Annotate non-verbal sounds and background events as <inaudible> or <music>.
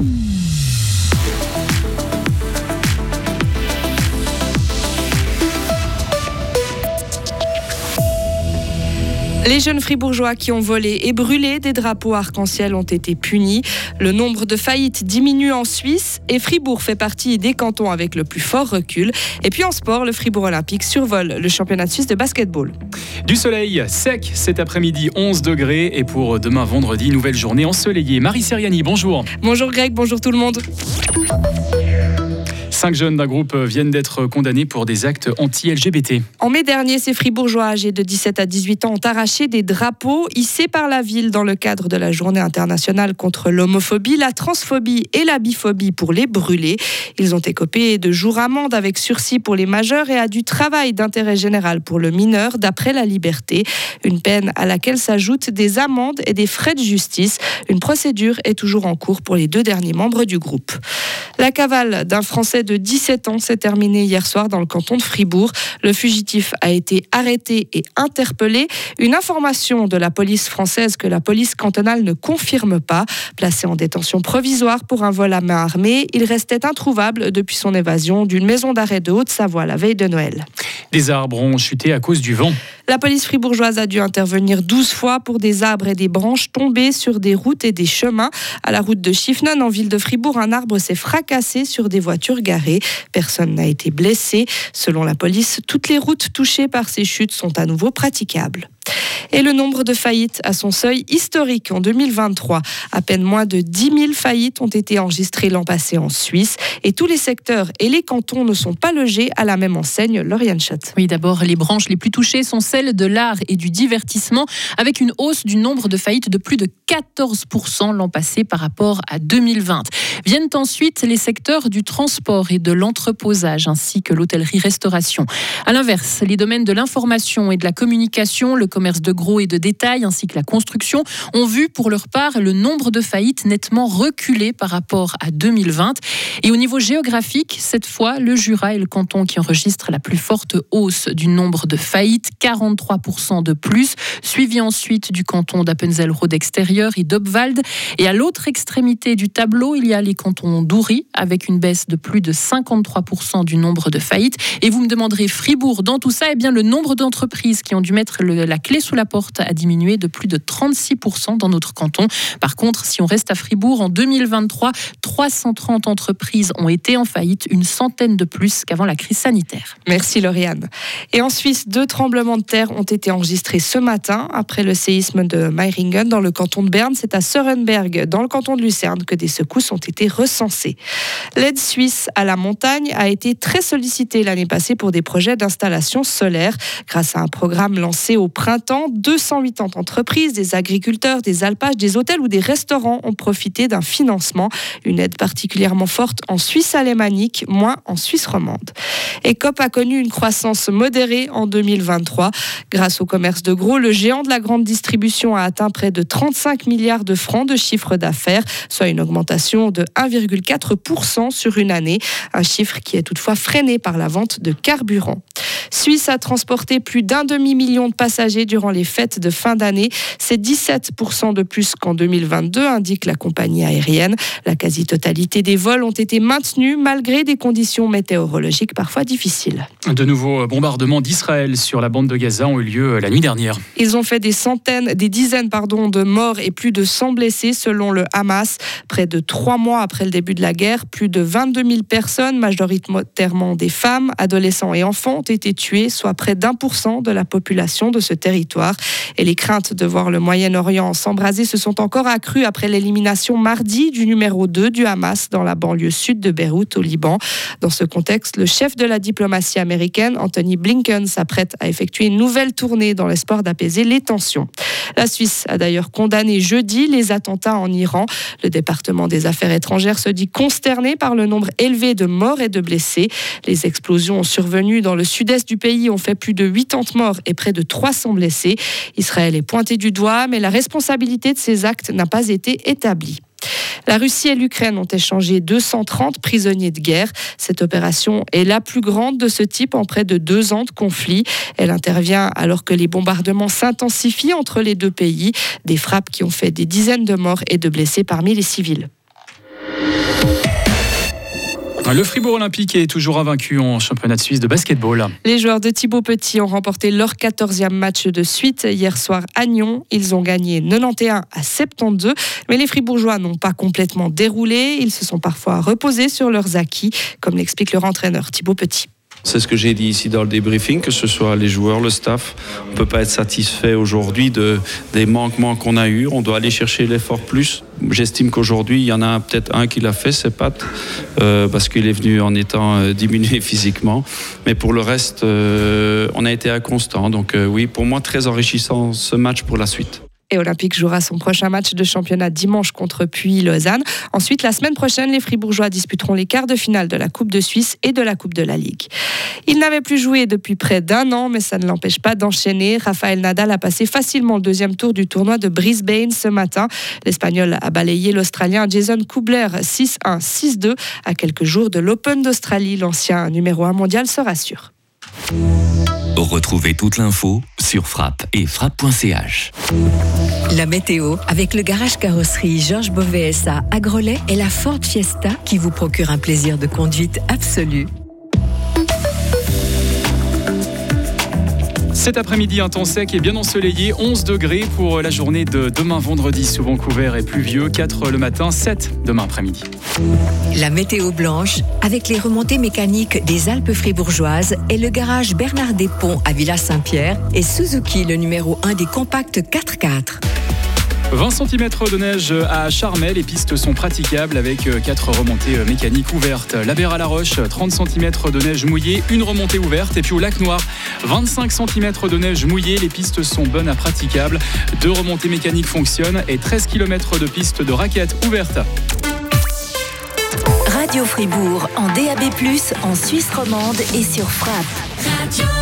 Mm. Les jeunes fribourgeois qui ont volé et brûlé des drapeaux arc-en-ciel ont été punis. Le nombre de faillites diminue en Suisse et Fribourg fait partie des cantons avec le plus fort recul. Et puis en sport, le Fribourg Olympique survole le championnat de Suisse de basketball. Du soleil sec cet après-midi, 11 degrés. Et pour demain vendredi, nouvelle journée ensoleillée. Marie Seriani, bonjour. Bonjour Greg, bonjour tout le monde. Cinq jeunes d'un groupe viennent d'être condamnés pour des actes anti-LGBT. En mai dernier, ces fribourgeois âgés de 17 à 18 ans ont arraché des drapeaux hissés par la ville dans le cadre de la journée internationale contre l'homophobie, la transphobie et la biphobie pour les brûler. Ils ont écopé de jours amende avec sursis pour les majeurs et à du travail d'intérêt général pour le mineur d'après la liberté. Une peine à laquelle s'ajoutent des amendes et des frais de justice. Une procédure est toujours en cours pour les deux derniers membres du groupe. La cavale d'un Français de 17 ans s'est terminée hier soir dans le canton de Fribourg. Le fugitif a été arrêté et interpellé. Une information de la police française que la police cantonale ne confirme pas. Placé en détention provisoire pour un vol à main armée, il restait introuvable depuis son évasion d'une maison d'arrêt de Haute-Savoie la veille de Noël. Des arbres ont chuté à cause du vent. La police fribourgeoise a dû intervenir 12 fois pour des arbres et des branches tombées sur des routes et des chemins. À la route de Chiffnon, en ville de Fribourg, un arbre s'est fracassé sur des voitures garées. Personne n'a été blessé. Selon la police, toutes les routes touchées par ces chutes sont à nouveau praticables. Et le nombre de faillites à son seuil historique en 2023. À peine moins de 10 000 faillites ont été enregistrées l'an passé en Suisse. Et tous les secteurs et les cantons ne sont pas logés à la même enseigne. Lauriane Schott. Oui, d'abord, les branches les plus touchées sont celles de l'art et du divertissement, avec une hausse du nombre de faillites de plus de 14% l'an passé par rapport à 2020. Viennent ensuite les secteurs du transport et de l'entreposage, ainsi que l'hôtellerie-restauration. À l'inverse, les domaines de l'information et de la communication, le commerce de gros et de détail, ainsi que la construction, ont vu pour leur part le nombre de faillites nettement reculer par rapport à 2020. Et au niveau géographique, cette fois, le Jura est le canton qui enregistre la plus forte hausse du nombre de faillites, 43% de plus, suivi ensuite du canton d'Appenzell-Rhodes extérieur et d'Obwald. Et à l'autre extrémité du tableau, il y a les cantons d'Oury, avec une baisse de plus de 53% du nombre de faillites. Et vous me demanderez Fribourg dans tout ça, eh bien le nombre d'entreprises qui ont dû mettre la clé sous la porte a diminué de plus de 36% dans notre canton. Par contre, si on reste à Fribourg, en 2023, 330 entreprises ont été en faillite, une centaine de plus qu'avant la crise sanitaire. Merci Lauriane. Et en Suisse, deux tremblements de terre ont été enregistrés ce matin après le séisme de Meiringen dans le canton de Berne. C'est à Sörenberg, dans le canton de Lucerne, que des secousses ont été recensées. L'aide suisse à la montagne a été très sollicitée l'année passée pour des projets d'installation solaire grâce à un programme lancé au printemps 280 entreprises, des agriculteurs, des alpages, des hôtels ou des restaurants ont profité d'un financement. Une aide particulièrement forte en Suisse alémanique, moins en Suisse romande. Et COP a connu une croissance modérée en 2023. Grâce au commerce de gros, le géant de la grande distribution a atteint près de 35 milliards de francs de chiffre d'affaires, soit une augmentation de 1,4% sur une année, un chiffre qui est toutefois freiné par la vente de carburant. Suisse a transporté plus d'un demi-million de passagers durant les fêtes de fin d'année. C'est 17% de plus qu'en 2022, indique la compagnie aérienne. La quasi-totalité des vols ont été maintenus malgré des conditions météorologiques parfois difficiles. De nouveaux bombardements d'Israël sur la bande de Gaza ont eu lieu la nuit dernière. Ils ont fait des centaines, des dizaines pardon, de morts et plus de 100 blessés selon le Hamas. Près de trois mois après le début de la guerre, plus de 22 000 personnes, majoritairement des femmes, adolescents et enfants, été tués, soit près d'un pour cent de la population de ce territoire. Et les craintes de voir le Moyen-Orient s'embraser se sont encore accrues après l'élimination mardi du numéro 2 du Hamas dans la banlieue sud de Beyrouth au Liban. Dans ce contexte, le chef de la diplomatie américaine, Anthony Blinken, s'apprête à effectuer une nouvelle tournée dans l'espoir d'apaiser les tensions. La Suisse a d'ailleurs condamné jeudi les attentats en Iran. Le département des affaires étrangères se dit consterné par le nombre élevé de morts et de blessés. Les explosions survenues dans le sud-est du pays ont fait plus de 80 morts et près de 300 blessés. Israël est pointé du doigt, mais la responsabilité de ces actes n'a pas été établie. La Russie et l'Ukraine ont échangé 230 prisonniers de guerre. Cette opération est la plus grande de ce type en près de deux ans de conflit. Elle intervient alors que les bombardements s'intensifient entre les deux pays, des frappes qui ont fait des dizaines de morts et de blessés parmi les civils. Le Fribourg Olympique est toujours invaincu en championnat de Suisse de basketball. Les joueurs de Thibaut Petit ont remporté leur 14e match de suite hier soir à Nyon. Ils ont gagné 91 à 72, mais les Fribourgeois n'ont pas complètement déroulé. Ils se sont parfois reposés sur leurs acquis, comme l'explique leur entraîneur Thibaut Petit. C'est ce que j'ai dit ici dans le débriefing, que ce soit les joueurs, le staff. On ne peut pas être satisfait aujourd'hui de, des manquements qu'on a eus. On doit aller chercher l'effort plus. J'estime qu'aujourd'hui, il y en a peut-être un qui l'a fait, c'est Pat, euh, parce qu'il est venu en étant euh, diminué <laughs> physiquement. Mais pour le reste, euh, on a été inconstant. Donc oui, pour moi, très enrichissant ce match pour la suite et Olympique jouera son prochain match de championnat dimanche contre Puy-Lausanne. Ensuite, la semaine prochaine, les Fribourgeois disputeront les quarts de finale de la Coupe de Suisse et de la Coupe de la Ligue. Il n'avait plus joué depuis près d'un an, mais ça ne l'empêche pas d'enchaîner. Raphaël Nadal a passé facilement le deuxième tour du tournoi de Brisbane ce matin. L'Espagnol a balayé l'Australien Jason Kubler 6-1, 6-2 à quelques jours de l'Open d'Australie. L'ancien numéro 1 mondial se rassure. Retrouvez toute l'info sur frappe et frappe.ch. La météo avec le garage carrosserie Georges Beauvais à Grelais et la Ford Fiesta qui vous procure un plaisir de conduite absolu. Cet après-midi, un temps sec et bien ensoleillé, 11 degrés pour la journée de demain vendredi, souvent couvert et pluvieux, 4 le matin, 7 demain après-midi. La météo blanche avec les remontées mécaniques des Alpes fribourgeoises et le garage Bernard Desponts à Villa Saint-Pierre et Suzuki le numéro 1 des compacts 4x4. 20 cm de neige à Charmel, les pistes sont praticables avec 4 remontées mécaniques ouvertes. La Berre à la Roche, 30 cm de neige mouillée, une remontée ouverte. Et puis au lac Noir, 25 cm de neige mouillée, les pistes sont bonnes à praticables. Deux remontées mécaniques fonctionnent et 13 km de pistes de raquettes ouvertes. Radio Fribourg en DAB+, en Suisse romande et sur Frappe.